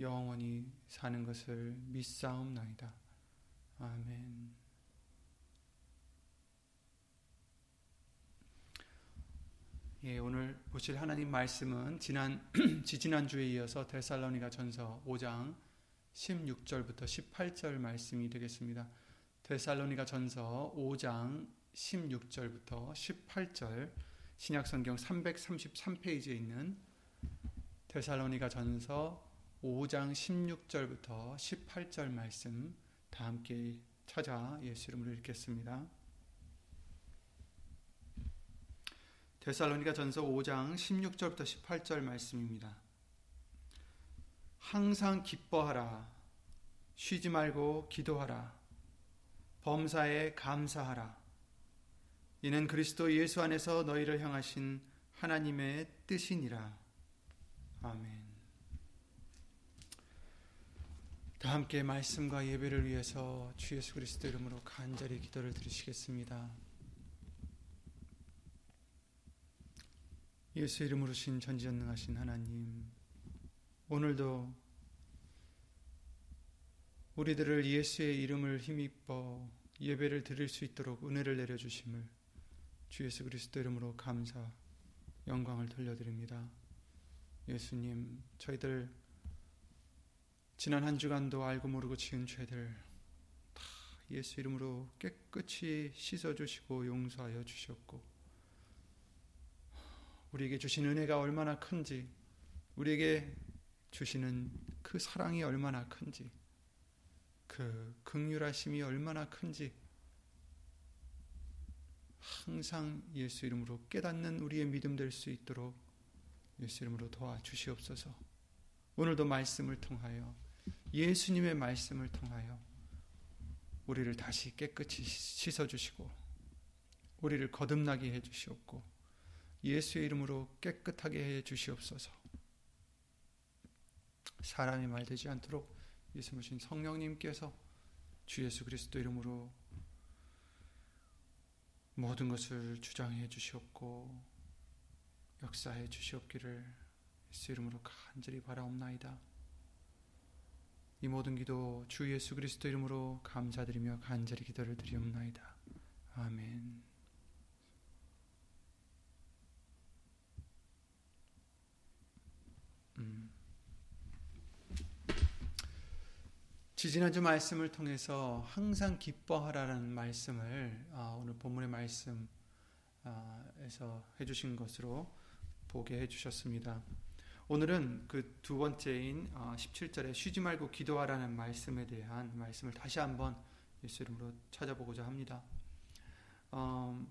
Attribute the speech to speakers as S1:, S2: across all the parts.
S1: 영원히 사는 것을 믿사옵나이다. 아멘. 예, 오늘 보실 하나님 말씀은 지난 지지난 주에 이어서 데살로니가 전서 5장 16절부터 18절 말씀이 되겠습니다. 데살로니가 전서 5장 16절부터 18절 신약 성경 333페이지에 있는 데살로니가 전서 5장 16절부터 18절 말씀 다 함께 찾아 예수 이름으로 읽겠습니다. 데살로니가 전서 5장 16절부터 18절 말씀입니다. 항상 기뻐하라. 쉬지 말고 기도하라. 범사에 감사하라. 이는 그리스도 예수 안에서 너희를 향하신 하나님의 뜻이니라. 아멘. 다 함께 말씀과 예배를 위해서 주 예수 그리스도 이름으로 간절히 기도를 드리시겠습니다. 예수 이름으로 신 전지전능하신 하나님, 오늘도 우리들을 예수의 이름을 힘입어 예배를 드릴 수 있도록 은혜를 내려 주심을 주 예수 그리스도 이름으로 감사, 영광을 돌려드립니다. 예수님, 저희들 지난 한 주간도 알고 모르고 지은 죄들 다 예수 이름으로 깨끗이 씻어주시고 용서하여 주셨고 우리에게 주신 은혜가 얼마나 큰지 우리에게 주시는 그 사랑이 얼마나 큰지 그 극률하심이 얼마나 큰지 항상 예수 이름으로 깨닫는 우리의 믿음 될 수 있도록 예수 이름으로 도와주시옵소서. 오늘도 말씀을 통하여 예수님의 말씀을 통하여 우리를 다시 깨끗이 씻어주시고 우리를 거듭나게 해주시옵고 예수의 이름으로 깨끗하게 해주시옵소서 사람이 말되지 않도록 예수님신 성령님께서 주 예수 그리스도 이름으로 모든 것을 주장해 주시옵고 역사해 주시옵기를 예수 이름으로 간절히 바라옵나이다. 이 모든 기도 주 예수 그리스도 이름으로 감사드리며 간절히 기도를 드리옵나이다. 아멘. 음. 지지난주 말씀을 통해서 항상 기뻐하라는 말씀을 아, 오늘 본문의 말씀에서 해주신 것으로 보게 해주셨습니다. 오늘은 그 두 번째인 17절에 어, 쉬지 말고 기도하라는 말씀에 대한 말씀을 다시 한번 예수 이름으로 찾아보고자 합니다. 어,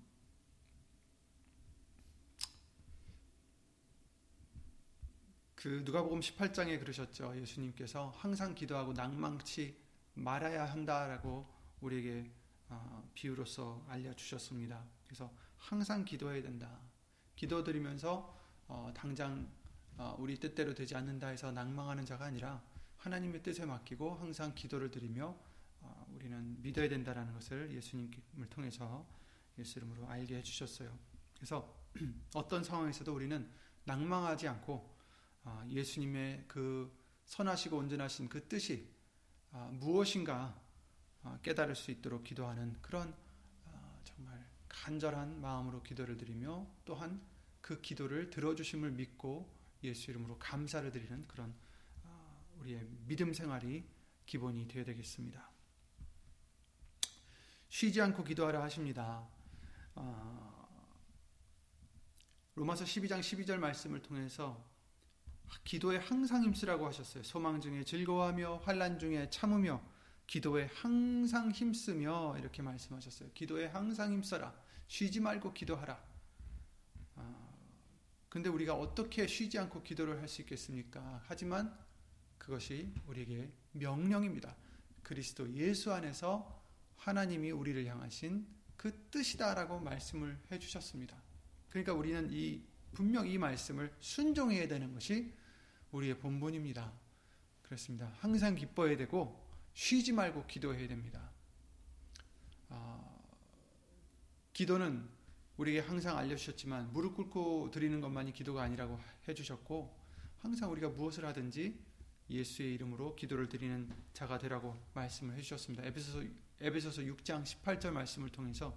S1: 그 누가복음 18장에 그러셨죠. 예수님께서 항상 기도하고 낭망치 말아야 한다라고 우리에게 어, 비유로서 알려주셨습니다. 그래서 항상 기도해야 된다. 기도드리면서 어, 당장 어, 우리 뜻대로 되지 않는다 해서 낭망하는 자가 아니라 하나님의 뜻에 맡기고 항상 기도를 드리며 어, 우리는 믿어야 된다라는 것을 예수님을 통해서 예수 이름으로 알게 해주셨어요. 그래서 어떤 상황에서도 우리는 낭망하지 않고 어, 예수님의 그 선하시고 온전하신 그 뜻이 무엇인가 깨달을 수 있도록 기도하는 그런 정말 간절한 마음으로 기도를 드리며 또한 그 기도를 들어주심을 믿고 예수 이름으로 감사를 드리는 그런 아, 우리의 믿음 생활이 기본이 되어야 되겠습니다. 쉬지 않고 기도하라 하십니다. 어, 로마서 12장 12절 말씀을 통해서 기도에 항상 힘쓰라고 하셨어요. 소망 중에 즐거워하며 환란 중에 참으며 기도에 항상 힘쓰며 이렇게 말씀하셨어요. 기도에 항상 힘써라. 쉬지 말고 기도하라. 아, 근데 우리가 어떻게 쉬지 않고 기도를 할 수 있겠습니까? 하지만 그것이 우리에게 명령입니다. 그리스도 예수 안에서 하나님이 우리를 향하신 그 뜻이다라고 말씀을 해 주셨습니다. 그러니까 우리는 이 분명 이 말씀을 순종해야 되는 것이 우리의 본분입니다. 그렇습니다. 항상 기뻐해야 되고 쉬지 말고 기도해야 됩니다. 아, 기도는 우리에게 항상 알려주셨지만 무릎 꿇고 드리는 것만이 기도가 아니라고 해주셨고 항상 우리가 무엇을 하든지 예수의 이름으로 기도를 드리는 자가 되라고 말씀을 해주셨습니다. 에베소서, 에베소서 6장 18절 말씀을 통해서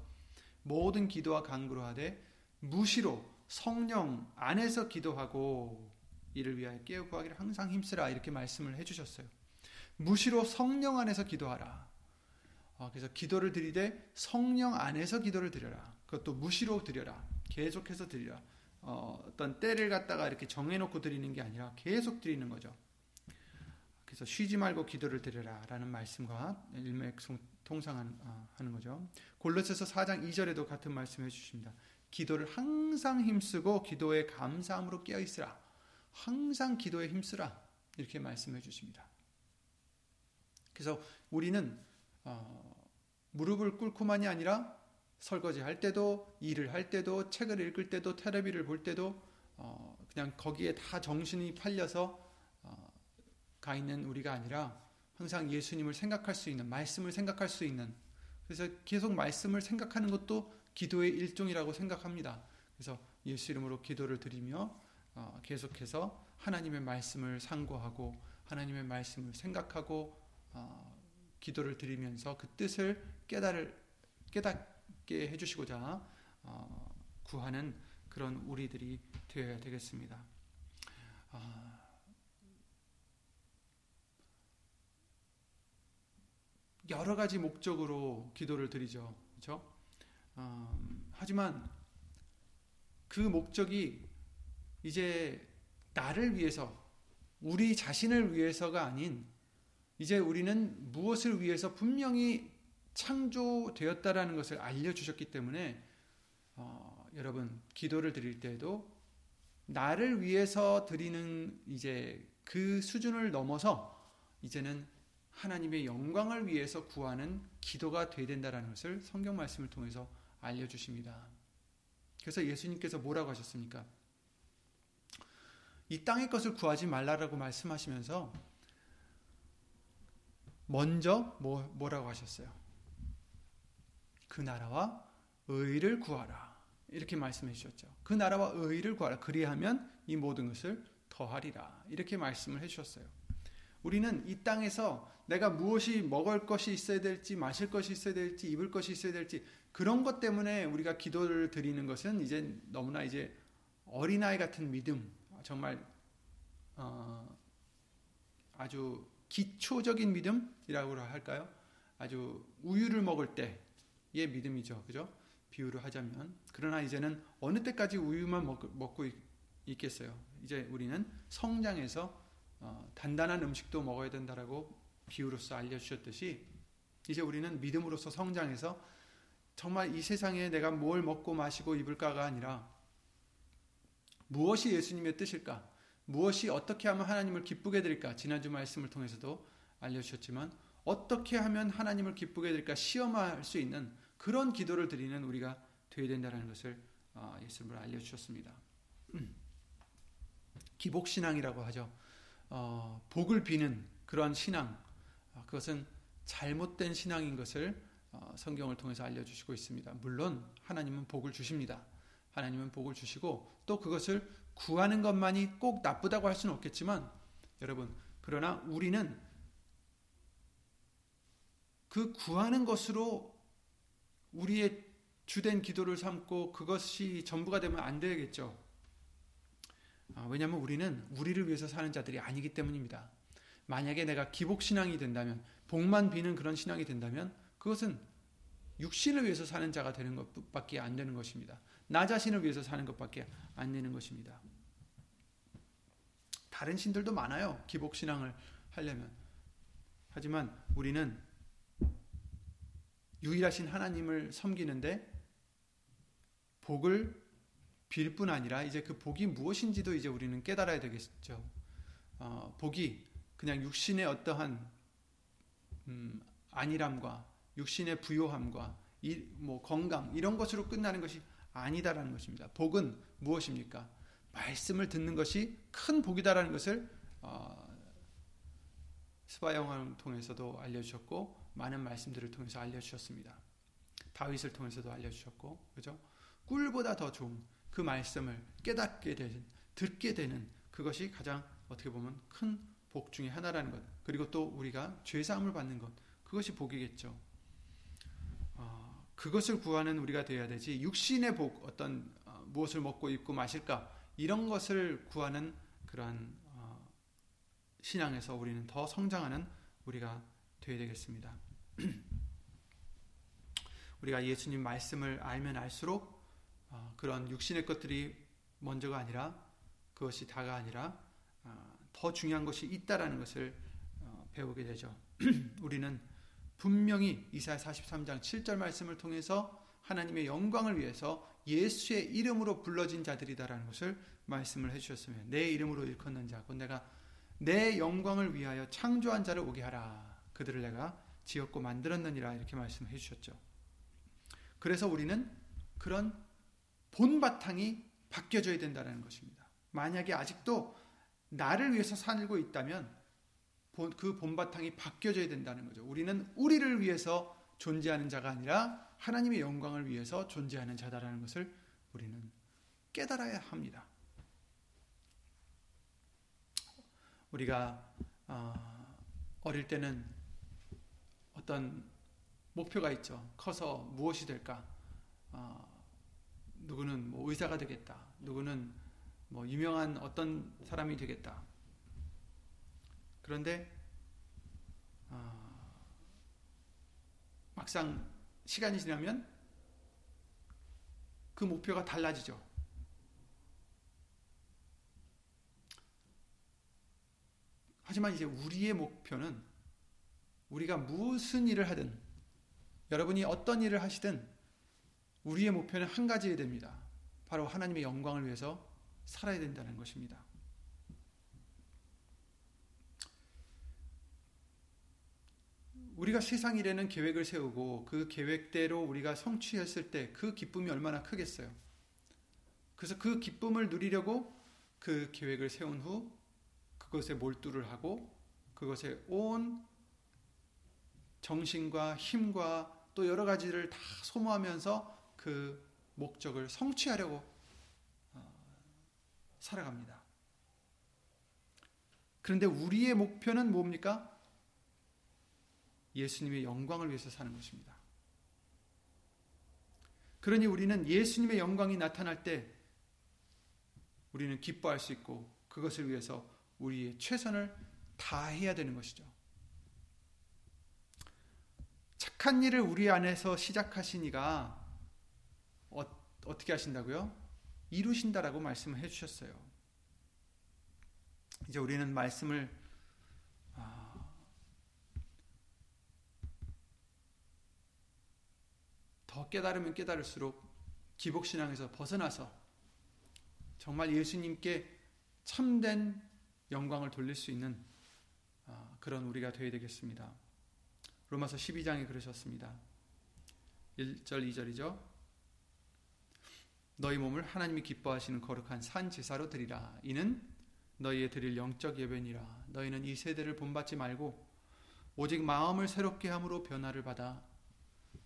S1: 모든 기도와 간구로 하되 무시로 성령 안에서 기도하고 이를 위하여 깨어 구하기를 항상 힘쓰라 이렇게 말씀을 해주셨어요. 무시로 성령 안에서 기도하라. 어, 그래서 기도를 드리되 성령 안에서 기도를 드려라. 그것도 무시로 드려라. 계속해서 드리라. 어, 어떤 때를 갖다가 이렇게 정해놓고 드리는 게 아니라 계속 드리는 거죠. 그래서 쉬지 말고 기도를 드려라라는 말씀과 일맥통상하는 어, 거죠. 골로새서 4장 2절에도 같은 말씀해 주십니다. 기도를 항상 힘쓰고 기도에 감사함으로 깨어 있으라. 항상 기도에 힘쓰라. 이렇게 말씀해 주십니다. 그래서 우리는 어, 무릎을 꿇고만이 아니라 설거지 할 때도 일을 할 때도 책을 읽을 때도 테레비를 볼 때도 어, 그냥 거기에 다 정신이 팔려서 어, 가 있는 우리가 아니라 항상 예수님을 생각할 수 있는 말씀을 생각할 수 있는 그래서 계속 말씀을 생각하는 것도 기도의 일종이라고 생각합니다. 그래서 예수 이름으로 기도를 드리며 어, 계속해서 하나님의 말씀을 상고하고 하나님의 말씀을 생각하고 어, 기도를 드리면서 그 뜻을 깨달을 깨닫 게 해주시고자 어, 구하는 그런 우리들이 되어야 되겠습니다. 어, 여러 가지 목적으로 기도를 드리죠, 그렇죠? 하지만 그 목적이 이제 나를 위해서 우리 자신을 위해서가 아닌 이제 우리는 무엇을 위해서 분명히 창조되었다라는 것을 알려주셨기 때문에 어, 여러분 기도를 드릴 때도 나를 위해서 드리는 이제 그 수준을 넘어서 이제는 하나님의 영광을 위해서 구하는 기도가 되야 된다라는 것을 성경 말씀을 통해서 알려주십니다. 그래서 예수님께서 뭐라고 하셨습니까? 이 땅의 것을 구하지 말라라고 말씀하시면서 먼저 뭐, 뭐라고 하셨어요? 그 나라와 의를 구하라. 이렇게 말씀해 주셨죠. 그 나라와 의를 구하라. 그리하면 이 모든 것을 더하리라. 이렇게 말씀을 해 주셨어요. 우리는 이 땅에서 내가 무엇이 먹을 것이 있어야 될지, 마실 것이 있어야 될지, 입을 것이 있어야 될지, 그런 것 때문에 우리가 기도를 드리는 것은 이제 너무나 이제 어린아이 같은 믿음, 정말, 어, 아주 기초적인 믿음이라고 할까요? 아주 우유를 먹을 때의 믿음이죠. 그죠? 비유를 하자면. 그러나 이제는 어느 때까지 우유만 먹, 고 있겠어요. 이제 우리는 성장해서 어, 단단한 음식도 먹어야 된다라고 비유로서 알려주셨듯이 이제 우리는 믿음으로서 성장해서 정말 이 세상에 내가 뭘 먹고 마시고 입을까가 아니라 무엇이 예수님의 뜻일까? 무엇이 어떻게 하면 하나님을 기쁘게 드릴까? 지난주 말씀을 통해서도 알려주셨지만 어떻게 하면 하나님을 기쁘게 드릴까 시험할 수 있는 그런 기도를 드리는 우리가 되어야 된다는 것을 어, 예수님을 알려주셨습니다. 기복신앙이라고 하죠. 어, 복을 비는 그러한 신앙, 어, 그것은 잘못된 신앙인 것을 어, 성경을 통해서 알려주시고 있습니다. 물론 하나님은 복을 주십니다. 하나님은 복을 주시고 또 그것을 구하는 것만이 꼭 나쁘다고 할 수는 없겠지만 여러분 그러나 우리는 그 구하는 것으로 우리의 주된 기도를 삼고 그것이 전부가 되면 안 되겠죠. 아, 왜냐하면 우리는 우리를 위해서 사는 자들이 아니기 때문입니다. 만약에 내가 기복 신앙이 된다면 복만 비는 그런 신앙이 된다면 그것은 육신을 위해서 사는 자가 되는 것밖에 안 되는 것입니다. 나 자신을 위해서 사는 것밖에 안 되는 것입니다. 다른 신들도 많아요. 기복 신앙을 하려면. 하지만 우리는 유일하신 하나님을 섬기는데 복을 빌 뿐 아니라 이제 그 복이 무엇인지도 이제 우리는 깨달아야 되겠죠. 어, 복이 그냥 육신의 어떠한 음, 안일함과 육신의 부요함과 이, 뭐 건강 이런 것으로 끝나는 것이 아니다라는 것입니다. 복은 무엇입니까? 말씀을 듣는 것이 큰 복이다라는 것을 어, 스바 영화를 통해서도 알려주셨고 많은 말씀들을 통해서 알려주셨습니다. 다윗을 통해서도 알려주셨고 그죠? 꿀보다 더 좋은 그 말씀을 깨닫게 되는 듣게 되는 그것이 가장 어떻게 보면 큰 복 중의 하나라는 것. 그리고 또 우리가 죄 사함을 받는 것. 그것이 복이겠죠. 어, 그것을 구하는 우리가 되어야 되지 육신의 복 어떤 어, 무엇을 먹고 입고 마실까 이런 것을 구하는 그러한 어, 신앙에서 우리는 더 성장하는 우리가 되어야 되겠습니다. 우리가 예수님 말씀을 알면 알수록 어, 그런 육신의 것들이 먼저가 아니라 그것이 다가 아니라 어, 더 중요한 것이 있다라는 것을 어, 배우게 되죠. 우리는 분명히 이사야 43장 7절 말씀을 통해서 하나님의 영광을 위해서 예수의 이름으로 불러진 자들이다라는 것을 말씀을 해주셨으면 내 이름으로 일컫는 자, 곧 내가 내 영광을 위하여 창조한 자를 오게 하라. 그들을 내가 지었고 만들었느니라 이렇게 말씀해 주셨죠. 그래서 우리는 그런 본 바탕이 바뀌어져야 된다는 것입니다. 만약에 아직도 나를 위해서 살고 있다면 그 본바탕이 바뀌어져야 된다는 거죠. 우리는 우리를 위해서 존재하는 자가 아니라 하나님의 영광을 위해서 존재하는 자다라는 것을 우리는 깨달아야 합니다. 우리가 어, 어릴 때는 어떤 목표가 있죠. 커서 무엇이 될까? 어, 누구는 뭐 의사가 되겠다. 누구는 뭐 유명한 어떤 사람이 되겠다. 그런데 어, 막상 시간이 지나면 그 목표가 달라지죠. 하지만 이제 우리의 목표는 우리가 무슨 일을 하든 여러분이 어떤 일을 하시든 우리의 목표는 한 가지여야 됩니다. 바로 하나님의 영광을 위해서 살아야 된다는 것입니다. 우리가 세상 일에는 계획을 세우고 그 계획대로 우리가 성취했을 때 그 기쁨이 얼마나 크겠어요. 그래서 그 기쁨을 누리려고 그 계획을 세운 후 그것에 몰두를 하고 그것에 온 정신과 힘과 또 여러 가지를 다 소모하면서 그 목적을 성취하려고 어, 살아갑니다. 그런데 우리의 목표는 뭡니까? 예수님의 영광을 위해서 사는 것입니다. 그러니 우리는 예수님의 영광이 나타날 때 우리는 기뻐할 수 있고 그것을 위해서 우리의 최선을 다해야 되는 것이죠. 착한 일을 우리 안에서 시작하시니가 어, 떻게 하신다고요? 이루신다라고 말씀을 해주셨어요. 이제 우리는 말씀을 아, 더 깨달으면 깨달을수록 기복신앙에서 벗어나서 정말 예수님께 참된 영광을 돌릴 수 있는 아, 그런 우리가 되어야 되겠습니다. 로마서 12장에 그러셨습니다. 1절 2절이죠. 너희 몸을 하나님이 기뻐하시는 거룩한 산 제사로 드리라. 이는 너희의 드릴 영적 예배니라. 너희는 이 세대를 본받지 말고 오직 마음을 새롭게 함으로 변화를 받아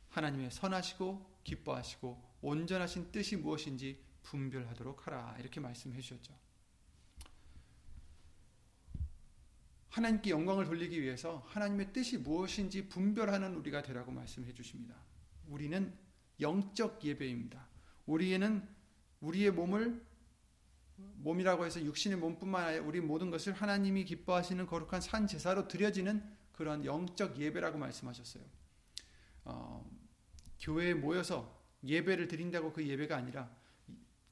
S1: 하나님의 선하시고 기뻐하시고 온전하신 뜻이 무엇인지 분별하도록 하라. 이렇게 말씀해 주셨죠. 하나님께 영광을 돌리기 위해서 하나님의 뜻이 무엇인지 분별하는 우리가 되라고 말씀해 주십니다. 우리는 영적 예배입니다. 우리에는 우리의 몸을 몸이라고 해서 육신의 몸뿐만 아니라 우리 모든 것을 하나님이 기뻐하시는 거룩한 산 제사로 드려지는 그런 영적 예배라고 말씀하셨어요. 어, 교회에 모여서 예배를 드린다고 그 예배가 아니라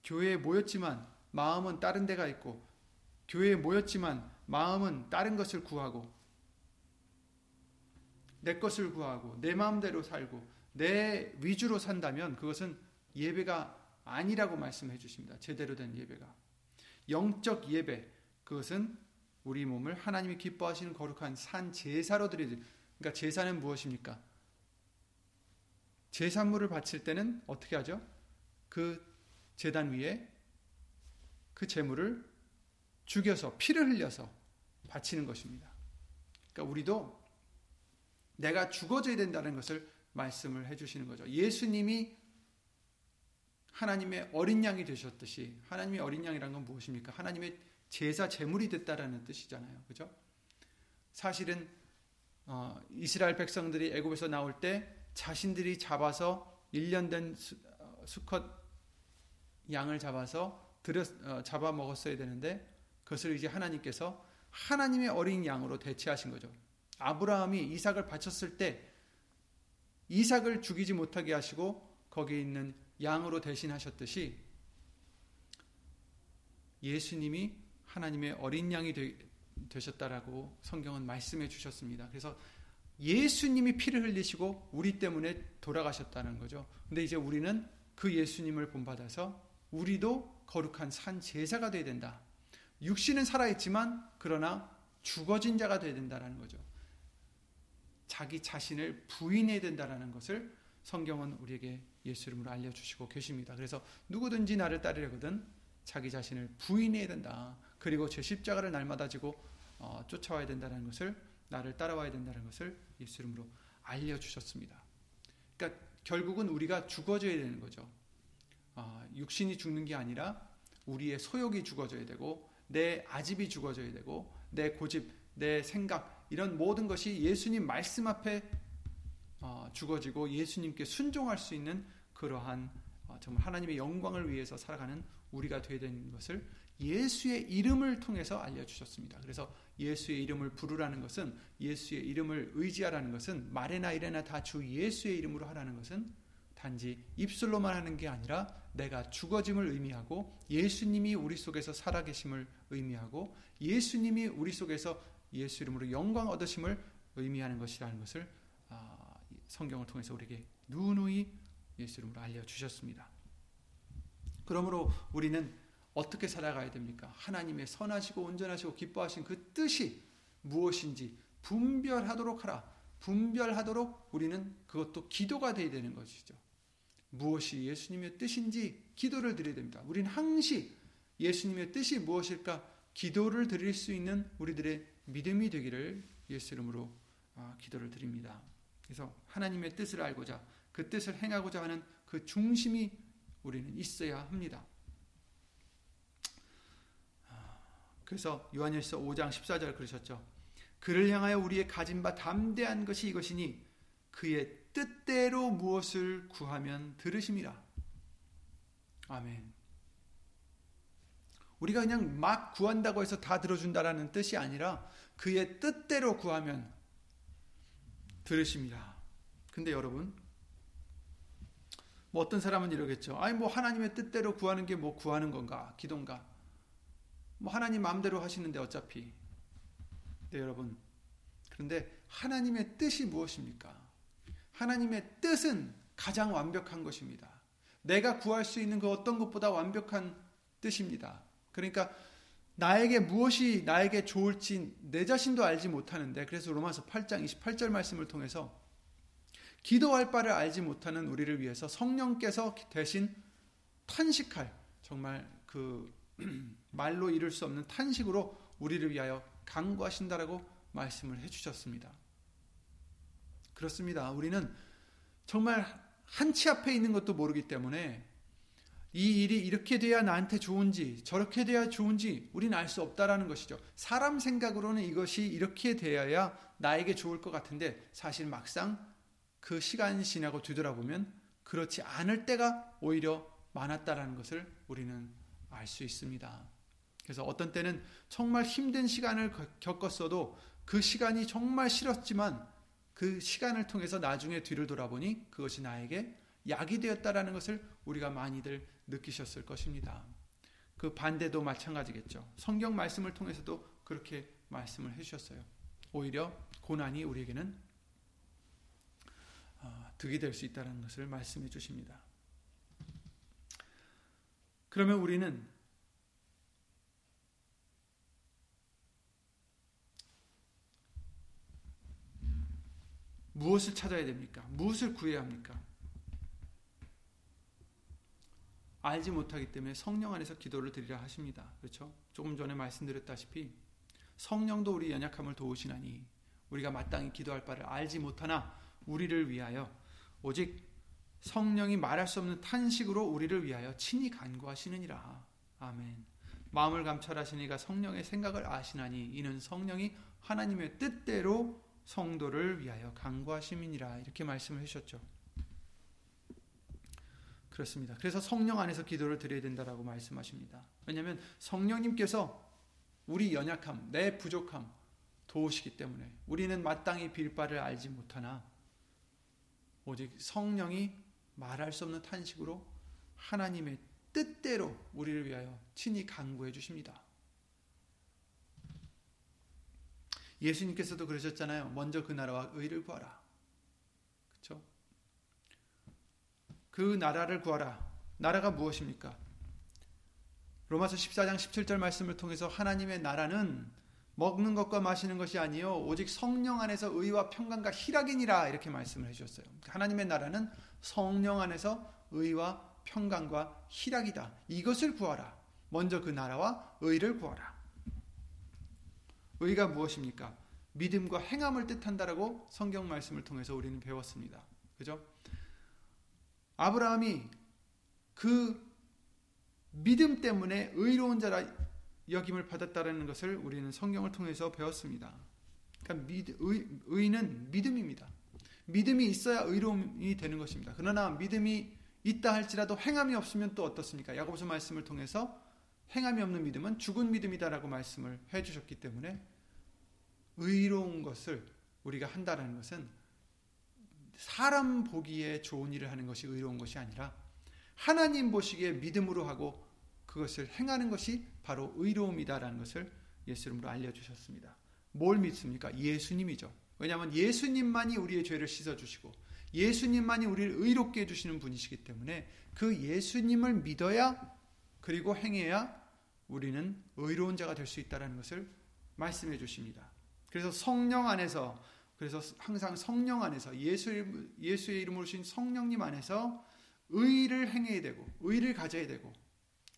S1: 교회에 모였지만 마음은 다른 데가 있고 교회에 모였지만 마음은 다른 것을 구하고 내 것을 구하고 내 마음대로 살고 내 위주로 산다면 그것은 예배가 아니라고 말씀해 주십니다. 제대로 된 예배가. 영적 예배 그것은 우리 몸을 하나님이 기뻐하시는 거룩한 산 제사로 드리지. 그러니까 제사는 무엇입니까? 제산물을 바칠 때는 어떻게 하죠? 그 제단 위에 그 제물을 죽여서 피를 흘려서 바치는 것입니다. 그러니까 우리도 내가 죽어져야 된다는 것을 말씀을 해주시는 거죠. 예수님이 하나님의 어린 양이 되셨듯이 하나님의 어린 양이란 건 무엇입니까? 하나님의 제사 제물이 됐다라는 뜻이잖아요. 그죠? 사실은 어, 이스라엘 백성들이 애굽에서 나올 때 자신들이 잡아서 1년 된 수, 어, 수컷 양을 잡아서 들여, 어, 잡아 먹었어야 되는데 그것을 이제 하나님께서 하나님의 어린 양으로 대체하신 거죠. 아브라함이 이삭을 바쳤을 때 이삭을 죽이지 못하게 하시고 거기에 있는 양으로 대신하셨듯이 예수님이 하나님의 어린 양이 되, 되셨다라고 성경은 말씀해 주셨습니다. 그래서 예수님이 피를 흘리시고 우리 때문에 돌아가셨다는 거죠. 근데 이제 우리는 그 예수님을 본받아서 우리도 거룩한 산 제사가 되어야 된다. 육신은 살아있지만 그러나 죽어진 자가 되어야 된다는 거죠. 자기 자신을 부인해야 된다는 것을 성경은 우리에게 예수 이름으로 알려주시고 계십니다. 그래서 누구든지 나를 따르려거든 자기 자신을 부인해야 된다. 그리고 제 십자가를 날마다 지고 어, 쫓아와야 된다는 것을 나를 따라와야 된다는 것을 예수 이름으로 알려주셨습니다. 그러니까 결국은 우리가 죽어져야 되는 거죠. 어, 육신이 죽는 게 아니라 우리의 소욕이 죽어져야 되고 내 아집이 죽어져야 되고 내 고집, 내 생각 이런 모든 것이 예수님 말씀 앞에 어, 죽어지고 예수님께 순종할 수 있는 그러한 어, 정말 하나님의 영광을 위해서 살아가는 우리가 되어야 되는 것을 예수의 이름을 통해서 알려주셨습니다. 그래서 예수의 이름을 부르라는 것은 예수의 이름을 의지하라는 것은 말에나 이래나 다 주 예수의 이름으로 하라는 것은 단지 입술로만 하는 게 아니라 내가 죽어짐을 의미하고 예수님이 우리 속에서 살아계심을 의미하고 예수님이 우리 속에서 예수 이름으로 영광 얻으심을 의미하는 것이라는 것을 아, 성경을 통해서 우리에게 누누이 예수 이름으로 알려주셨습니다. 그러므로 우리는 어떻게 살아가야 됩니까? 하나님의 선하시고 온전하시고 기뻐하신 그 뜻이 무엇인지 분별하도록 하라. 분별하도록 우리는 그것도 기도가 되어야 되는 것이죠. 무엇이 예수님의 뜻인지 기도를 드려야 됩니다. 우리는 항시 예수님의 뜻이 무엇일까 기도를 드릴 수 있는 우리들의 믿음이 되기를 예수 이름으로 아, 기도를 드립니다. 그래서 하나님의 뜻을 알고자 그 뜻을 행하고자 하는 그 중심이 우리는 있어야 합니다. 그래서 요한일서 5장 14절 그러셨죠. 그를 향하여 우리의 가진 바 담대한 것이 이것이니 그의 뜻대로 무엇을 구하면 들으심이라. 아멘. 우리가 그냥 막 구한다고 해서 다 들어준다라는 뜻이 아니라 그의 뜻대로 구하면 들으십니다. 근데 여러분, 뭐 어떤 사람은 이러겠죠. 아니, 뭐 하나님의 뜻대로 구하는 게 뭐 구하는 건가? 기도인가? 뭐 하나님 마음대로 하시는데 어차피. 네, 여러분. 그런데 하나님의 뜻이 무엇입니까? 하나님의 뜻은 가장 완벽한 것입니다. 내가 구할 수 있는 그 어떤 것보다 완벽한 뜻입니다. 그러니까 나에게 무엇이 나에게 좋을지 내 자신도 알지 못하는데 그래서 로마서 8장 28절 말씀을 통해서 기도할 바를 알지 못하는 우리를 위해서 성령께서 대신 탄식할 정말 그 말로 이룰 수 없는 탄식으로 우리를 위하여 강구하신다라고 말씀을 해 주셨습니다. 그렇습니다. 우리는 정말 한 치 앞에 있는 것도 모르기 때문에 이 일이 이렇게 돼야 나한테 좋은지 저렇게 돼야 좋은지 우리는 알 수 없다라는 것이죠. 사람 생각으로는 이것이 이렇게 되어야 나에게 좋을 것 같은데 사실 막상 그 시간이 지나고 뒤돌아보면 그렇지 않을 때가 오히려 많았다라는 것을 우리는 알 수 있습니다. 그래서 어떤 때는 정말 힘든 시간을 겪었어도 그 시간이 정말 싫었지만 그그 시간을 통해서 나중에 뒤를 돌아보니 그것이 나에게 약이 되었다라는 것을 우리가 많이들 느끼셨을 것입니다. 그 반대도 마찬가지겠죠. 성경 말씀을 통해서도 그렇게 말씀을 해주셨어요. 오히려 고난이 우리에게는 어, 득이 될 수 있다는 것을 말씀해 주십니다. 그러면 우리는 무엇을 찾아야 됩니까? 무엇을 구해야 합니까? 알지 못하기 때문에 성령 안에서 기도를 드리라 하십니다. 그렇죠? 조금 전에 말씀드렸다시피 성령도 우리 연약함을 도우시나니 우리가 마땅히 기도할 바를 알지 못하나 우리를 위하여 오직 성령이 말할 수 없는 탄식으로 우리를 위하여 친히 간구하시느니라. 아멘. 마음을 감찰하시니가 성령의 생각을 아시나니 이는 성령이 하나님의 뜻대로 성도를 위하여 간구하심이니라. 이렇게 말씀을 하셨죠. 그렇습니다. 그래서 성령 안에서 기도를 드려야 된다라고 말씀하십니다. 왜냐하면 성령님께서 우리 연약함, 내 부족함 도우시기 때문에 우리는 마땅히 빌 바를 알지 못하나 오직 성령이 말할 수 없는 탄식으로 하나님의 뜻대로 우리를 위하여 친히 간구해 주십니다. 예수님께서도 그러셨잖아요. 먼저 그 나라와 의를 구하라. 그렇죠? 그 나라를 구하라. 나라가 무엇입니까? 로마서 14장 17절 말씀을 통해서 하나님의 나라는 먹는 것과 마시는 것이 아니요 오직 성령 안에서 의와 평강과 희락이니라 이렇게 말씀을 해 주셨어요. 하나님의 나라는 성령 안에서 의와 평강과 희락이다. 이것을 구하라. 먼저 그 나라와 의를 구하라. 의가 무엇입니까? 믿음과 행함을 뜻한다라고 성경 말씀을 통해서 우리는 배웠습니다. 그죠? 아브라함이 그 믿음 때문에 의로운 자라 여김을 받았다라는 것을 우리는 성경을 통해서 배웠습니다. 그러니까 믿, 의, 의는 믿음입니다. 믿음이 있어야 의로움이 되는 것입니다. 그러나 믿음이 있다 할지라도 행함이 없으면 또 어떻습니까? 야고보서 말씀을 통해서 행함이 없는 믿음은 죽은 믿음이다라고 말씀을 해 주셨기 때문에 의로운 것을 우리가 한다는 것은 사람 보기에 좋은 일을 하는 것이 의로운 것이 아니라 하나님 보시기에 믿음으로 하고 그것을 행하는 것이 바로 의로움이다라는 것을 예수 이름으로 알려주셨습니다. 뭘 믿습니까? 예수님이죠. 왜냐하면 예수님만이 우리의 죄를 씻어주시고 예수님만이 우리를 의롭게 해주시는 분이시기 때문에 그 예수님을 믿어야 그리고 행해야 우리는 의로운 자가 될 수 있다는 것을 말씀해 주십니다. 그래서 성령 안에서 그래서 항상 성령 안에서 예수 예수의 이름으로 신 성령님 안에서 의를 행해야 되고 의를 가져야 되고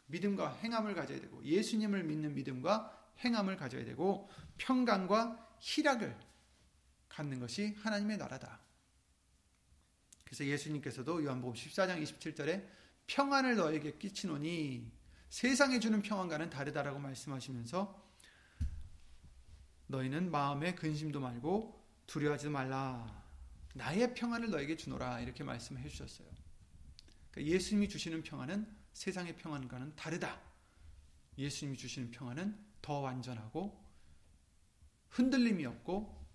S1: 믿음과 행함을 가져야 되고 예수님을 믿는 믿음과 행함을 가져야 되고 평강과 희락을 갖는 것이 하나님의 나라다. 그래서 예수님께서도 요한복음 14장 27절에 평안을 너에게 끼치노니 세상에 주는 평안과는 다르다라고 말씀하시면서 너희는 마음에 근심도 말고 두려워하지도 말라. 나의 평안을 너에게 주노라. 이렇게 말씀해 주셨어요. 그러니까 예수님이 주시는 평안은 세상의 평안과는 다르다. 예수님이 주시는 평안은 더 완전하고 흔들림이 없고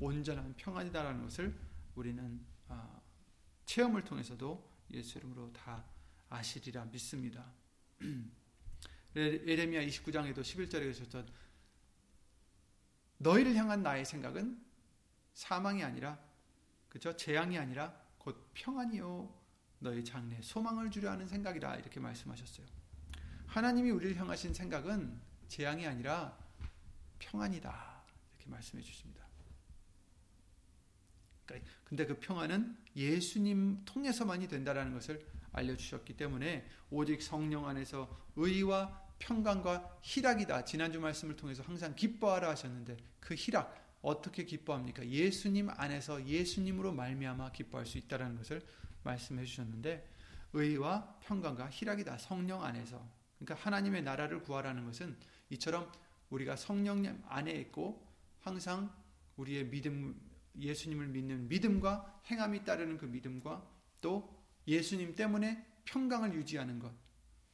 S1: 온전한 평안이다라는 것을 우리는 아, 체험을 통해서도 예수 이름으로 다 아시리라 믿습니다. 에레미야 29장에도 11절에 계셨던 너희를 향한 나의 생각은 사망이 아니라 그죠 재앙이 아니라 곧 평안이요 너희 장래 소망을 주려 하는 생각이라 이렇게 말씀하셨어요. 하나님이 우리를 향하신 생각은 재앙이 아니라 평안이다 이렇게 말씀해 주십니다. 그러니까 근데 그 평안은 예수님 통해서만이 된다라는 것을 알려주셨기 때문에 오직 성령 안에서 의와 평강과 희락이다. 지난주 말씀을 통해서 항상 기뻐하라 하셨는데 그 희락 어떻게 기뻐합니까? 예수님 안에서 예수님으로 말미암아 기뻐할 수 있다라는 것을 말씀해 주셨는데 의와 평강과 희락이다. 성령 안에서. 그러니까 하나님의 나라를 구하라는 것은 이처럼 우리가 성령님 안에 있고 항상 우리의 믿음 예수님을 믿는 믿음과 행함이 따르는 그 믿음과 또 예수님 때문에 평강을 유지하는 것.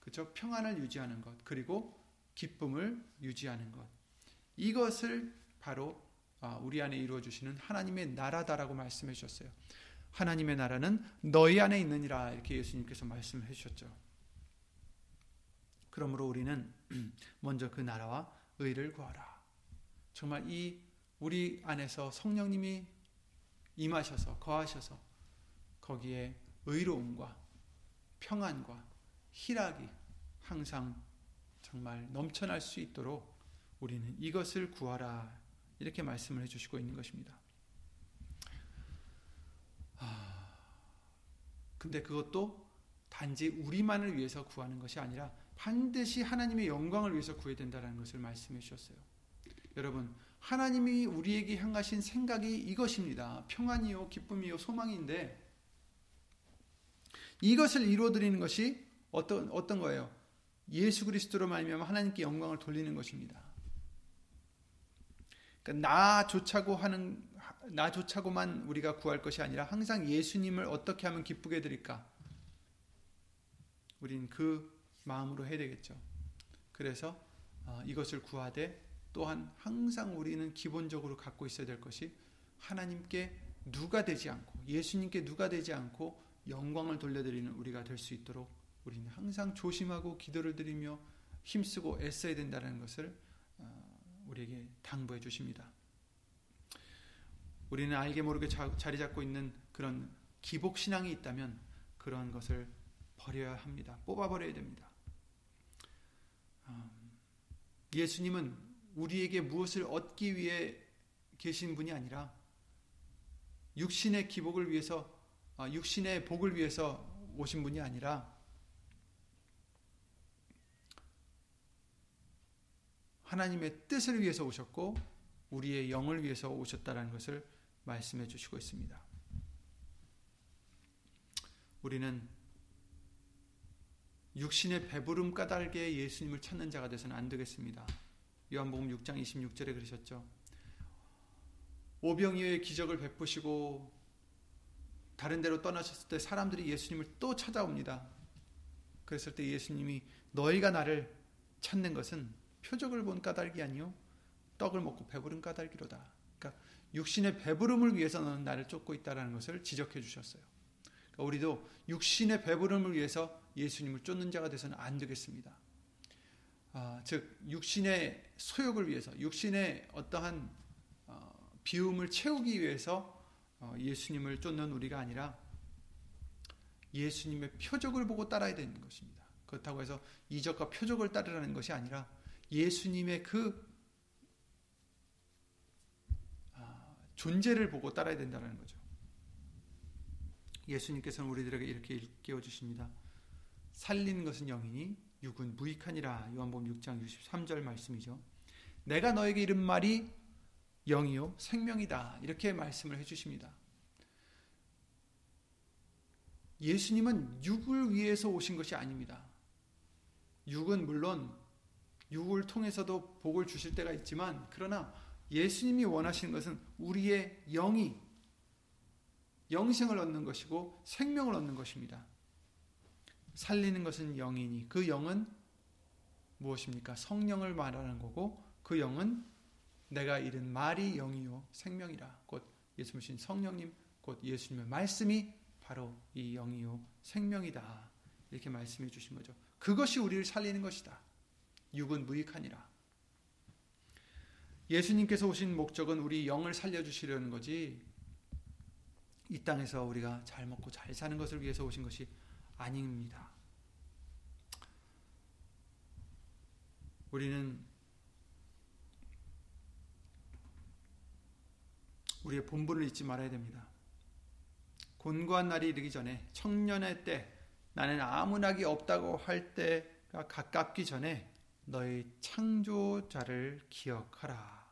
S1: 그렇죠? 평안을 유지하는 것. 그리고 기쁨을 유지하는 것. 이것을 바로 아, 우리 안에 이루어 주시는 하나님의 나라다라고 말씀해 주셨어요. 하나님의 나라는 너희 안에 있느니라 이렇게 예수님께서 말씀해 주셨죠. 그러므로 우리는 먼저 그 나라와 의를 구하라. 정말 이 우리 안에서 성령님이 임하셔서 거하셔서 거기에 의로움과 평안과 희락이 항상 정말 넘쳐날 수 있도록 우리는 이것을 구하라 이렇게 말씀을 해주시고 있는 것입니다. 아, 근데 그것도 단지 우리만을 위해서 구하는 것이 아니라 반드시 하나님의 영광을 위해서 구해야 된다는 것을 말씀해 주셨어요. 여러분, 하나님이 우리에게 향하신 생각이 이것입니다. 평안이요, 기쁨이요, 소망인데 이것을 이루어드리는 것이 어떤 어떤 거예요? 예수 그리스도로 말미암아 하나님께 영광을 돌리는 것입니다. 그러니까 나조차고 하는 나조차고만 우리가 구할 것이 아니라 항상 예수님을 어떻게 하면 기쁘게 드릴까? 우린 그 마음으로 해야 되겠죠. 그래서 어, 이것을 구하되 또한 항상 우리는 기본적으로 갖고 있어야 될 것이 하나님께 누가 되지 않고 예수님께 누가 되지 않고 영광을 돌려드리는 우리가 될 수 있도록 우리는 항상 조심하고 기도를 드리며 힘쓰고 애써야 된다는 것을 어, 우리에게 당부해 주십니다. 우리는 알게 모르게 자리 잡고 있는 그런 기복 신앙이 있다면 그런 것을 버려야 합니다. 뽑아 버려야 됩니다. 어, 예수님은 우리에게 무엇을 얻기 위해 계신 분이 아니라 육신의 기복을 위해서 어, 육신의 복을 위해서 오신 분이 아니라 하나님의 뜻을 위해서 오셨고 우리의 영을 위해서 오셨다라는 것을 말씀해 주시고 있습니다. 우리는 육신의 배부름 까닭에 예수님을 찾는 자가 되서는 안 되겠습니다. 요한복음 6장 26절에 그러셨죠. 오병이어의 기적을 베푸시고 다른 데로 떠나셨을 때 사람들이 예수님을 또 찾아옵니다. 그랬을 때 예수님이 너희가 나를 찾는 것은 표적을 본 까닭이 아니요 떡을 먹고 배부른 까닭이로다. 그러니까 육신의 배부름을 위해서는 나를 쫓고 있다라는 것을 지적해 주셨어요. 그러니까 우리도 육신의 배부름을 위해서 예수님을 쫓는 자가 되서는 안 되겠습니다. 아, 즉 육신의 소욕을 위해서 육신의 어떠한 어, 비움을 채우기 위해서 어, 예수님을 쫓는 우리가 아니라 예수님의 표적을 보고 따라야 되는 것입니다. 그렇다고 해서 이적과 표적을 따르라는 것이 아니라 예수님의 그 아, 존재를 보고 따라야 된다는 거죠. 예수님께서는 우리들에게 이렇게 일깨워 주십니다. 살리는 것은 영이니 육은 무익하니라. 요한복음 6장 63절 말씀이죠. 내가 너에게 이른 말이 영이요 생명이다. 이렇게 말씀을 해 주십니다. 예수님은 육을 위해서 오신 것이 아닙니다. 육은 물론 육을 통해서도 복을 주실 때가 있지만 그러나 예수님이 원하시는 것은 우리의 영이 영생을 얻는 것이고 생명을 얻는 것입니다. 살리는 것은 영이니 그 영은 무엇입니까? 성령을 말하는 거고 그 영은 내가 잃은 말이 영이요 생명이라 곧 예수님 성령님 곧 예수님의 말씀이 바로 이 영이요 생명이다 이렇게 말씀해 주신 거죠. 그것이 우리를 살리는 것이다. 육은 무익하니라. 예수님께서 오신 목적은 우리 영을 살려주시려는 거지 이 땅에서 우리가 잘 먹고 잘 사는 것을 위해서 오신 것이 아닙니다. 우리는 우리의 본분을 잊지 말아야 됩니다. 곤고한 날이 이르기 전에 청년의 때 나는 아무 낙이 없다고 할 때가 가깝기 전에 너희 창조자를 기억하라.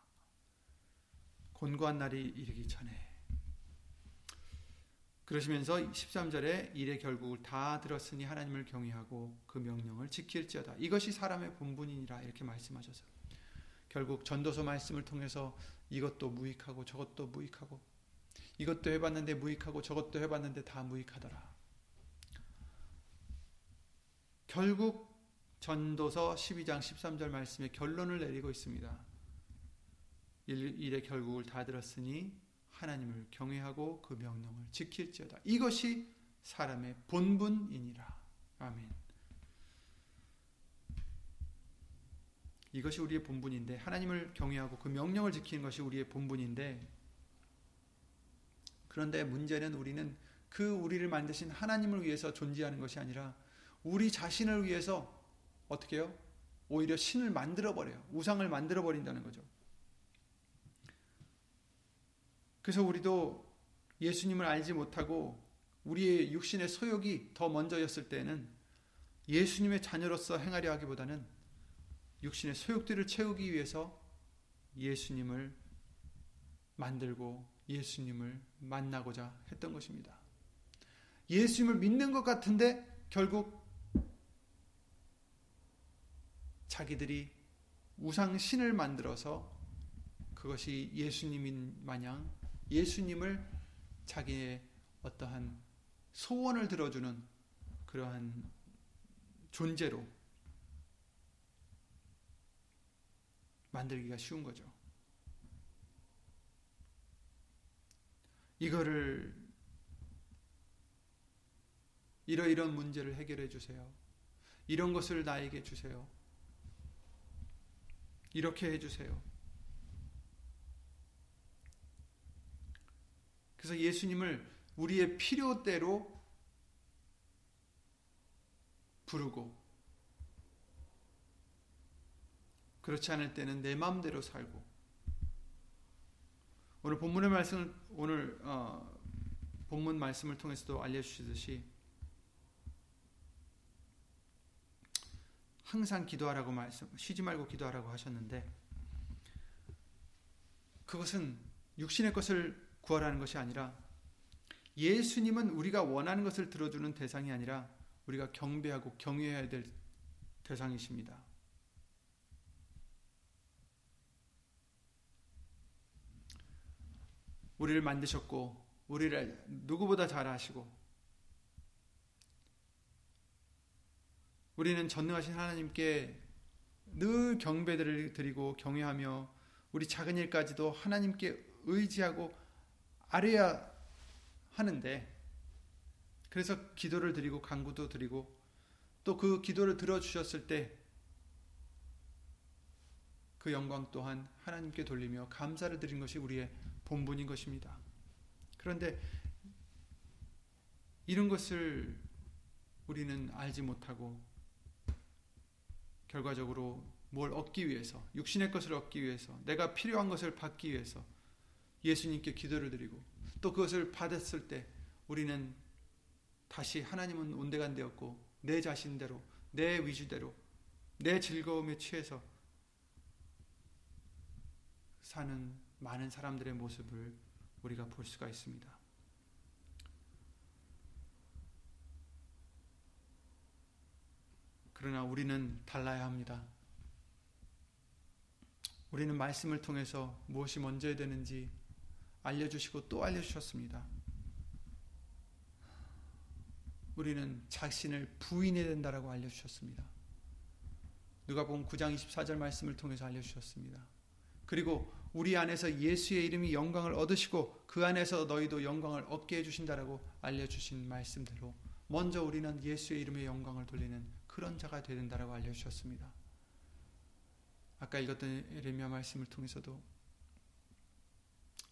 S1: 곤고한 날이 이르기 전에. 그러시면서 13절에 일의 결국을 다 들었으니 하나님을 경외하고 그 명령을 지킬지어다. 이것이 사람의 본분이니라 이렇게 말씀하셔서 결국 전도서 말씀을 통해서 이것도 무익하고 저것도 무익하고 이것도 해봤는데 무익하고 저것도 해봤는데 다 무익하더라. 결국 전도서 12장 13절 말씀에 결론을 내리고 있습니다. 일, 일의 결국을 다 들었으니 하나님을 경외하고 그 명령을 지킬지어다. 이것이 사람의 본분이니라. 아멘. 이것이 우리의 본분인데 하나님을 경외하고 그 명령을 지키는 것이 우리의 본분인데 그런데 문제는 우리는 그 우리를 만드신 하나님을 위해서 존재하는 것이 아니라 우리 자신을 위해서 어떻게 해요? 오히려 신을 만들어 버려요. 우상을 만들어 버린다는 거죠. 그래서 우리도 예수님을 알지 못하고 우리의 육신의 소욕이 더 먼저였을 때는 예수님의 자녀로서 행하려 하기보다는 육신의 소욕들을 채우기 위해서 예수님을 만들고 예수님을 만나고자 했던 것입니다. 예수님을 믿는 것 같은데 결국 자기들이 우상신을 만들어서 그것이 예수님인 마냥 예수님을 자기의 어떠한 소원을 들어주는 그러한 존재로 만들기가 쉬운 거죠. 이거를 이러이런 문제를 해결해 주세요. 이런 것을 나에게 주세요. 이렇게 해 주세요. 그래서 예수님을 우리의 필요대로 부르고 그렇지 않을 때는 내 마음대로 살고 오늘 본문의 말씀을 오늘 어, 본문 말씀을 통해서도 알려주시듯이 항상 기도하라고 말씀 쉬지 말고 기도하라고 하셨는데 그것은 육신의 것을 구하라는 것이 아니라 예수님은 우리가 원하는 것을 들어주는 대상이 아니라 우리가 경배하고 경외해야 될 대상이십니다. 우리를 만드셨고 우리를 누구보다 잘 아시고 우리는 전능하신 하나님께 늘 경배들을 드리고 경외하며 우리 작은 일까지도 하나님께 의지하고 아뢰야 하는데 그래서 기도를 드리고 간구도 드리고 또 그 기도를 들어 주셨을 때 그 영광 또한 하나님께 돌리며 감사를 드린 것이 우리의 본분인 것입니다. 그런데 이런 것을 우리는 알지 못하고 결과적으로 뭘 얻기 위해서 육신의 것을 얻기 위해서 내가 필요한 것을 받기 위해서 예수님께 기도를 드리고 또 그것을 받았을 때 우리는 다시 하나님은 온데간데였고 내 자신대로 내 위주대로 내 즐거움에 취해서 사는 많은 사람들의 모습을 우리가 볼 수가 있습니다. 그러나 우리는 달라야 합니다. 우리는 말씀을 통해서 무엇이 먼저야 되는지 알려주시고 또 알려주셨습니다. 우리는 자신을 부인해야 된다라고 알려주셨습니다. 누가 보면 9장 24절 말씀을 통해서 알려주셨습니다. 그리고 우리 안에서 예수의 이름이 영광을 얻으시고 그 안에서 너희도 영광을 얻게 해주신다라고 알려주신 말씀대로 먼저 우리는 예수의 이름의 영광을 돌리는 그런 자가 되야 된다라고 알려주셨습니다. 아까 읽었던 에레미야 말씀을 통해서도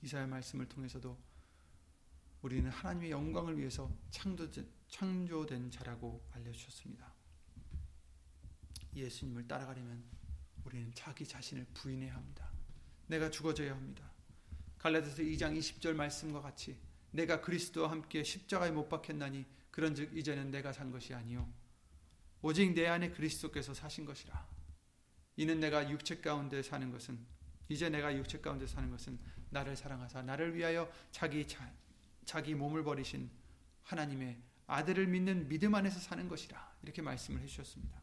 S1: 이사야 말씀을 통해서도 우리는 하나님의 영광을 위해서 창조된 자라고 알려주셨습니다. 예수님을 따라가려면 우리는 자기 자신을 부인해야 합니다. 내가 죽어져야 합니다. 갈라디아서 2장 20절 말씀과 같이 내가 그리스도와 함께 십자가에 못 박혔나니 그런즉 이제는 내가 산 것이 아니요 오직 내 안에 그리스도께서 사신 것이라. 이는 내가 육체 가운데 사는 것은 이제 내가 육체 가운데 사는 것은 나를 사랑하사 나를 위하여 자기 자, 자기 몸을 버리신 하나님의 아들을 믿는 믿음 안에서 사는 것이라 이렇게 말씀을 해주셨습니다.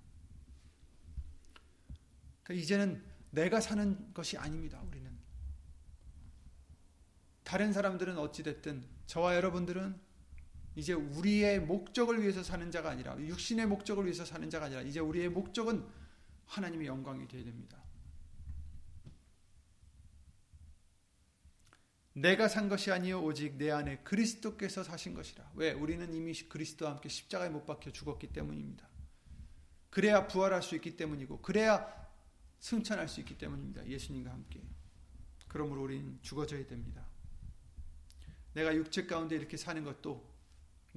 S1: 그러니까 이제는 내가 사는 것이 아닙니다. 우리는 다른 사람들은 어찌 됐든 저와 여러분들은 이제 우리의 목적을 위해서 사는 자가 아니라 육신의 목적을 위해서 사는 자가 아니라 이제 우리의 목적은 하나님의 영광이 되어야 됩니다. 내가 산 것이 아니요 오직 내 안에 그리스도께서 사신 것이라. 왜? 우리는 이미 그리스도와 함께 십자가에 못 박혀 죽었기 때문입니다. 그래야 부활할 수 있기 때문이고 그래야 승천할 수 있기 때문입니다. 예수님과 함께. 그러므로 우리는 죽어져야 됩니다. 내가 육체 가운데 이렇게 사는 것도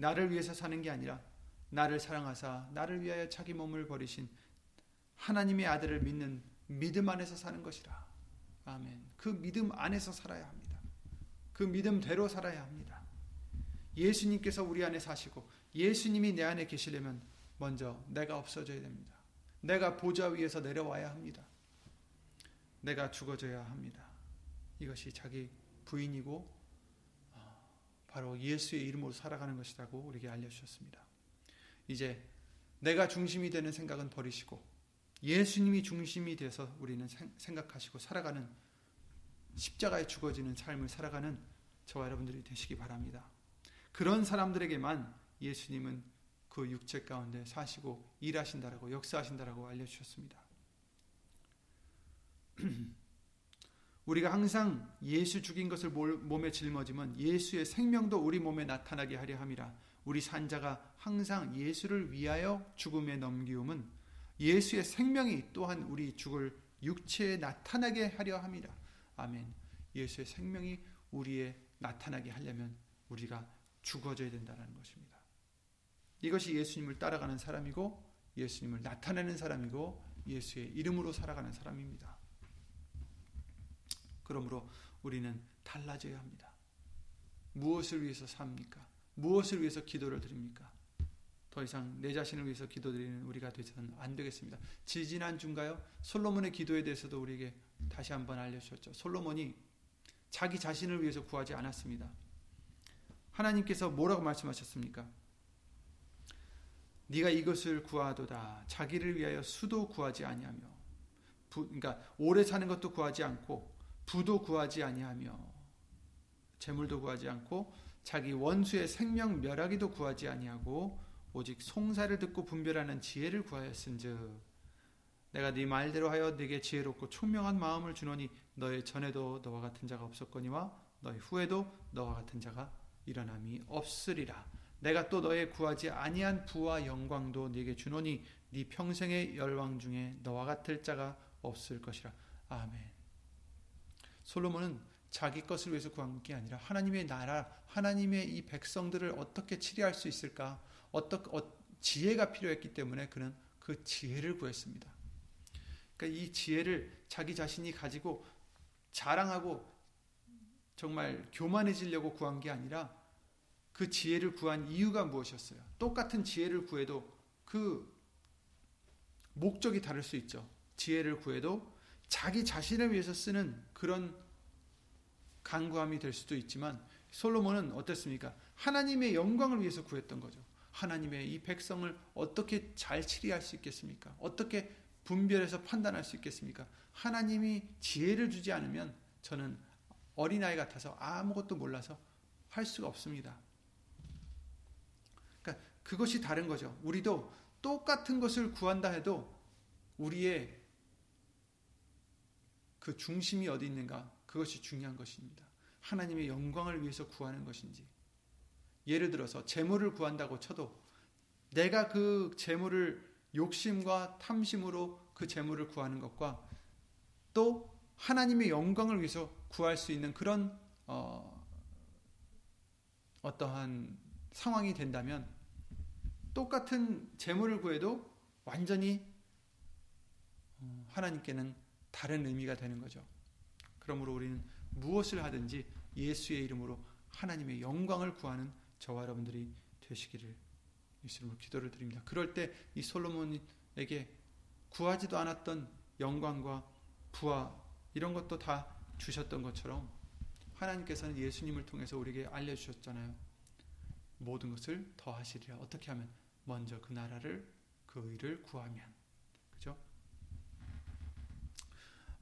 S1: 나를 위해서 사는 게 아니라 나를 사랑하사 나를 위하여 자기 몸을 버리신 하나님의 아들을 믿는 믿음 안에서 사는 것이라. 아멘. 그 믿음 안에서 살아야 합니다. 그 믿음대로 살아야 합니다. 예수님께서 우리 안에 사시고 예수님이 내 안에 계시려면 먼저 내가 없어져야 됩니다. 내가 보좌 위에서 내려와야 합니다. 내가 죽어져야 합니다. 이것이 자기 부인이고 어, 바로 예수의 이름으로 살아가는 것이라고 우리에게 알려주셨습니다. 이제 내가 중심이 되는 생각은 버리시고 예수님이 중심이 돼서 우리는 생각하시고 살아가는 십자가에 죽어지는 삶을 살아가는 저와 여러분들이 되시기 바랍니다. 그런 사람들에게만 예수님은 그 육체 가운데 사시고 일하신다라고 역사하신다라고 알려주셨습니다. 우리가 항상 예수 죽인 것을 몸에 짊어지면 예수의 생명도 우리 몸에 나타나게 하려 함이라. 우리 산자가 항상 예수를 위하여 죽음에 넘기움은 예수의 생명이 또한 우리 죽을 육체에 나타나게 하려 함이라. 아멘. 예수의 생명이 우리에 나타나게 하려면 우리가 죽어져야 된다는 것입니다. 이것이 예수님을 따라가는 사람이고 예수님을 나타내는 사람이고 예수의 이름으로 살아가는 사람입니다. 그러므로 우리는 달라져야 합니다. 무엇을 위해서 삽니까? 무엇을 위해서 기도를 드립니까? 더 이상 내 자신을 위해서 기도드리는 우리가 되서는 안 되겠습니다. 지지난 주인가요? 솔로몬의 기도에 대해서도 우리에게 다시 한번 알려주셨죠. 솔로몬이 자기 자신을 위해서 구하지 않았습니다. 하나님께서 뭐라고 말씀하셨습니까? 네가 이것을 구하도다. 자기를 위하여 수도 구하지 아니하며, 부, 그러니까 오래 사는 것도 구하지 않고 부도 구하지 아니하며, 재물도 구하지 않고 자기 원수의 생명 멸하기도 구하지 아니하고 오직 송사를 듣고 분별하는 지혜를 구하였은즉 내가 네 말대로 하여 네게 지혜롭고 총명한 마음을 주노니 너의 전에도 너와 같은 자가 없었거니와 너의 후에도 너와 같은 자가 일어남이 없으리라. 내가 또 너의 구하지 아니한 부와 영광도 네게 주노니 네 평생의 열왕 중에 너와 같을 자가 없을 것이라. 아멘. 솔로몬은 자기 것을 위해서 구한 게 아니라 하나님의 나라, 하나님의 이 백성들을 어떻게 치료할 수 있을까? 어떻게 어, 지혜가 필요했기 때문에 그는 그 지혜를 구했습니다. 그러니까 이 지혜를 자기 자신이 가지고 자랑하고 정말 교만해지려고 구한 게 아니라 그 지혜를 구한 이유가 무엇이었어요? 똑같은 지혜를 구해도 그 목적이 다를 수 있죠. 지혜를 구해도 자기 자신을 위해서 쓰는 그런 간구함이 될 수도 있지만 솔로몬은 어땠습니까? 하나님의 영광을 위해서 구했던 거죠. 하나님의 이 백성을 어떻게 잘 치리할 수 있겠습니까? 어떻게 분별해서 판단할 수 있겠습니까? 하나님이 지혜를 주지 않으면 저는 어린아이 같아서 아무것도 몰라서 할 수가 없습니다. 그러니까 그것이 다른 거죠. 우리도 똑같은 것을 구한다 해도 우리의 그 중심이 어디 있는가? 그것이 중요한 것입니다. 하나님의 영광을 위해서 구하는 것인지. 예를 들어서 재물을 구한다고 쳐도 내가 그 재물을 욕심과 탐심으로 그 재물을 구하는 것과 또 하나님의 영광을 위해서 구할 수 있는 그런 어, 어떠한 상황이 된다면 똑같은 재물을 구해도 완전히 어, 하나님께는 다른 의미가 되는 거죠. 그러므로 우리는 무엇을 하든지 예수의 이름으로 하나님의 영광을 구하는 저와 여러분들이 되시기를 예수님으로 기도를 드립니다. 그럴 때 이 솔로몬에게 구하지도 않았던 영광과 부와 이런 것도 다 주셨던 것처럼 하나님께서는 예수님을 통해서 우리에게 알려주셨잖아요. 모든 것을 더 하시리라. 어떻게 하면? 먼저 그 나라를, 그 의를 구하면. 그죠?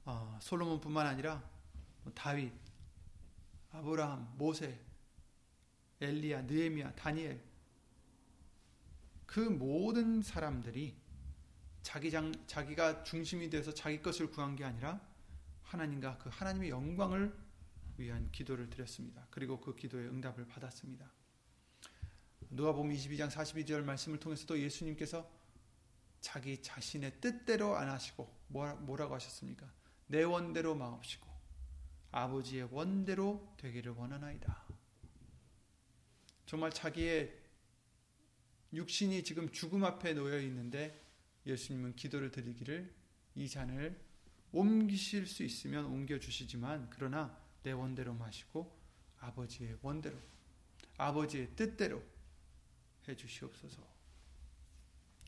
S1: 어, 솔로몬뿐만 아니라 뭐 다윗, 아브라함, 모세, 엘리야, 느헤미야, 다니엘 그 모든 사람들이 자기 장, 자기가 중심이 돼서 자기 것을 구한 게 아니라 하나님과 그 하나님의 영광을 위한 기도를 드렸습니다. 그리고 그 기도의 응답을 받았습니다. 누가복음 22장 42절 말씀을 통해서도 예수님께서 자기 자신의 뜻대로 안 하시고 뭐라고 하셨습니까? 내 원대로 마옵시고 아버지의 원대로 되기를 원하나이다. 정말 자기의 육신이 지금 죽음 앞에 놓여 있는데 예수님은 기도를 드리기를 이 잔을 옮기실 수 있으면 옮겨 주시지만 그러나 내 원대로 마시고 아버지의 원대로 아버지의 뜻대로 해 주시옵소서.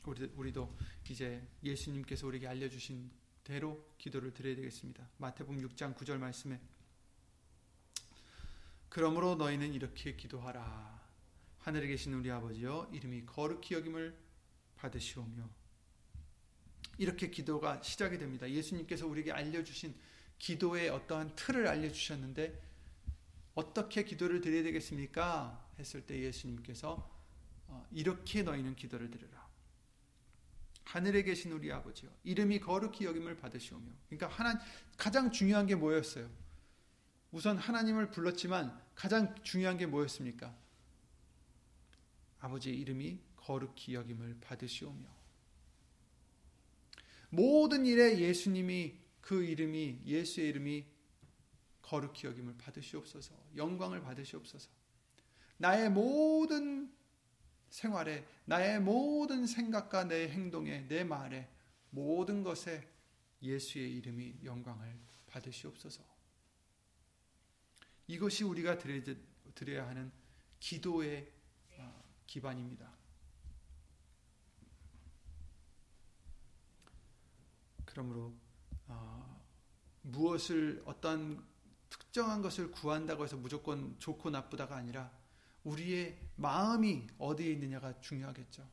S1: 우리도 이제 예수님께서 우리에게 알려주신 대로 기도를 드려야 되겠습니다. 마태복음 6장 9절 말씀에 그러므로 너희는 이렇게 기도하라. 하늘에 계신 우리 아버지여 이름이 거룩히 여김을 받으시오며 이렇게 기도가 시작이 됩니다. 예수님께서 우리에게 알려주신 기도의 어떠한 틀을 알려주셨는데 어떻게 기도를 드려야 되겠습니까? 했을 때 예수님께서 어, 이렇게 너희는 기도를 드려라. 하늘에 계신 우리 아버지요. 이름이 거룩히 여김을 받으시오며. 그러니까 하나 가장 중요한 게 뭐였어요? 우선 하나님을 불렀지만 가장 중요한 게 뭐였습니까? 아버지의 이름이 거룩히 여김을 받으시오며. 모든 일에 예수님이 그 이름이 예수의 이름이 거룩히 여김을 받으시옵소서. 영광을 받으시옵소서. 나의 모든 생활에 나의 모든 생각과 내 행동에 내 말에 모든 것에 예수의 이름이 영광을 받으시옵소서. 이것이 우리가 드려야 하는 기도의 어, 기반입니다. 그러므로 어, 무엇을 어떤 특정한 것을 구한다고 해서 무조건 좋고 나쁘다가 아니라 우리의 마음이 어디에 있느냐가 중요하겠죠.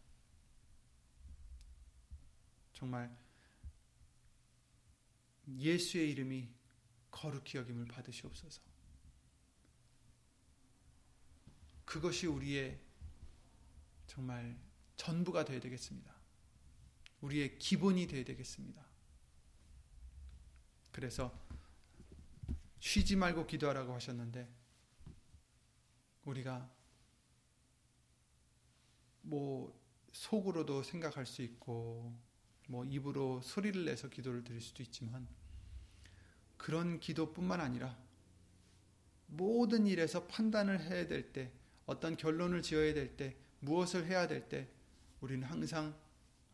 S1: 정말 예수의 이름이 거룩히 여김을 받으시옵소서. 그것이 우리의 정말 전부가 되어야 되겠습니다. 우리의 기본이 되어야 되겠습니다. 그래서 쉬지 말고 기도하라고 하셨는데 우리가 뭐 속으로도 생각할 수 있고 뭐 입으로 소리를 내서 기도를 드릴 수도 있지만 그런 기도뿐만 아니라 모든 일에서 판단을 해야 될 때, 어떤 결론을 지어야 될 때, 무엇을 해야 될 때, 우리는 항상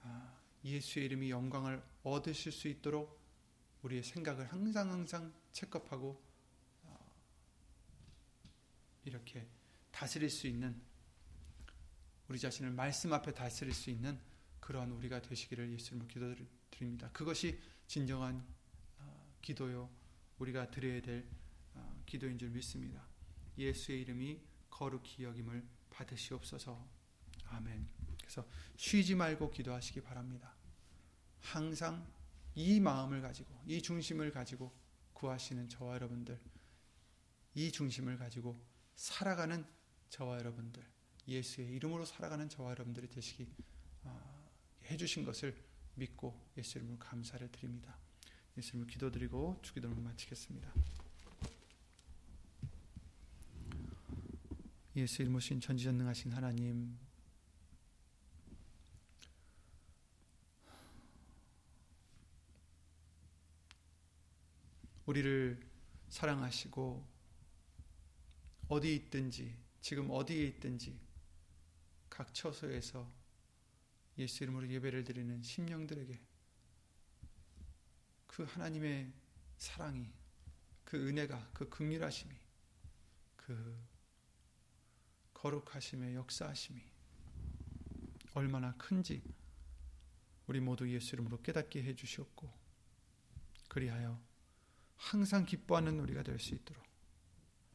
S1: 아, 예수의 이름이 영광을 얻으실 수 있도록 우리의 생각을 항상 항상 체크업하고 어, 이렇게 다스릴 수 있는 우리 자신을 말씀 앞에 다스릴 수 있는 그러한 우리가 되시기를 예수님으로 기도드립니다. 그것이 진정한 어, 기도요 우리가 드려야 될 어, 기도인 줄 믿습니다. 예수의 이름이 거룩히 여김을 받으시옵소서. 아멘. 그래서 쉬지 말고 기도하시기 바랍니다. 항상 이 마음을 가지고 이 중심을 가지고 구하시는 저와 여러분들 이 중심을 가지고 살아가는 저와 여러분들 예수의 이름으로 살아가는 저와 여러분들이 되시기 어, 해주신 것을 믿고 예수 이름으로 감사를 드립니다. 예수 이름으로 기도드리고 주기도를 마치겠습니다. 예수 이름으로 신 전지전능하신 하나님 우리를 사랑하시고 어디 있든지 지금 어디에 있든지 각 처소에서 예수 이름으로 예배를 드리는 심령들에게 그 하나님의 사랑이 그 은혜가 그 극률하심이 그 거룩하심의 역사하심이 얼마나 큰지 우리 모두 예수 이름으로 깨닫게 해 주시옵고 그리하여 항상 기뻐하는 우리가 될 수 있도록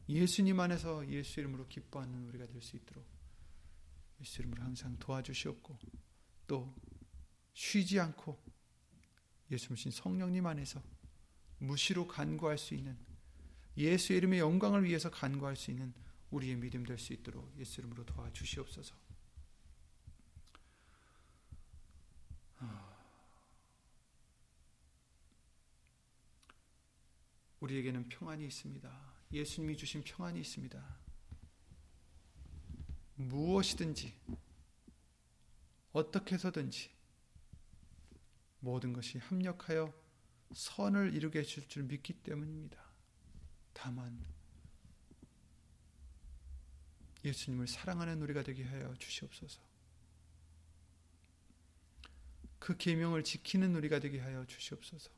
S1: 예수님 안에서 예수 이름으로 기뻐하는 우리가 될 수 있도록 예수 이름으로 항상 도와주시옵고 또 쉬지 않고 예수님 성령님 안에서 무시로 간구할 수 있는 예수 이름의 영광을 위해서 간구할 수 있는 우리의 믿음 될 수 있도록 예수 이름으로 도와주시옵소서. 우리에게는 평안이 있습니다. 예수님이 주신 평안이 있습니다. 무엇이든지 어떻게 해서든지 모든 것이 합력하여 선을 이루게 해줄 줄 믿기 때문입니다. 다만 예수님을 사랑하는 우리가 되게 하여 주시옵소서. 그 계명을 지키는 우리가 되게 하여 주시옵소서.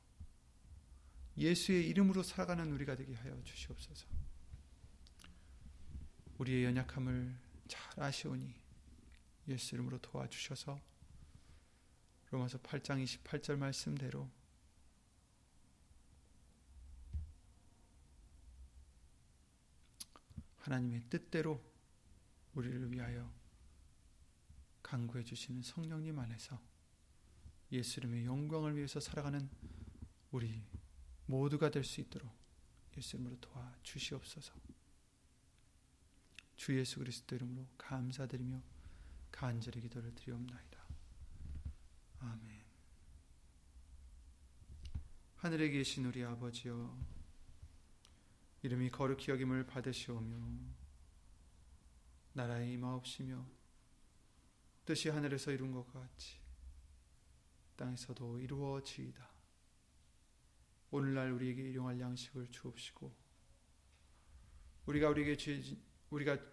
S1: 예수의 이름으로 살아가는 우리가 되게 하여 주시옵소서. 우리의 연약함을 잘 아시오니 예수 이름으로 도와주셔서 로마서 8장 28절 말씀대로 하나님의 뜻대로 우리를 위하여 강구해 주시는 성령님 안에서 예수 이름의 영광을 위해서 살아가는 우리 모두가 될 수 있도록 예수 이름으로 도와 주시옵소서. 주 예수 그리스도 이름으로 감사드리며 간절히 기도를 드리옵나이다. 아멘. 하늘에 계신 우리 아버지여 이름이 거룩히 여김을 받으시오며 나라의 임하옵시며 뜻이 하늘에서 이룬 것 같이 땅에서도 이루어지이다. 오늘날 우리에게 일용할 양식을 주옵시고 우리가 우리에게 죄 우리가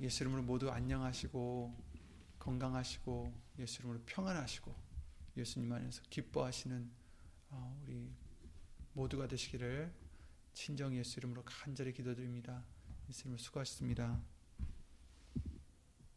S1: 예수 이름으로 모두 안녕하시고 건강하시고 예수 이름으로 평안하시고 예수님 안에서 기뻐하시는 어, 우리 모두가 되시기를 친정 예수 이름으로 간절히 기도드립니다. 예수 이름으로 수고하셨습니다.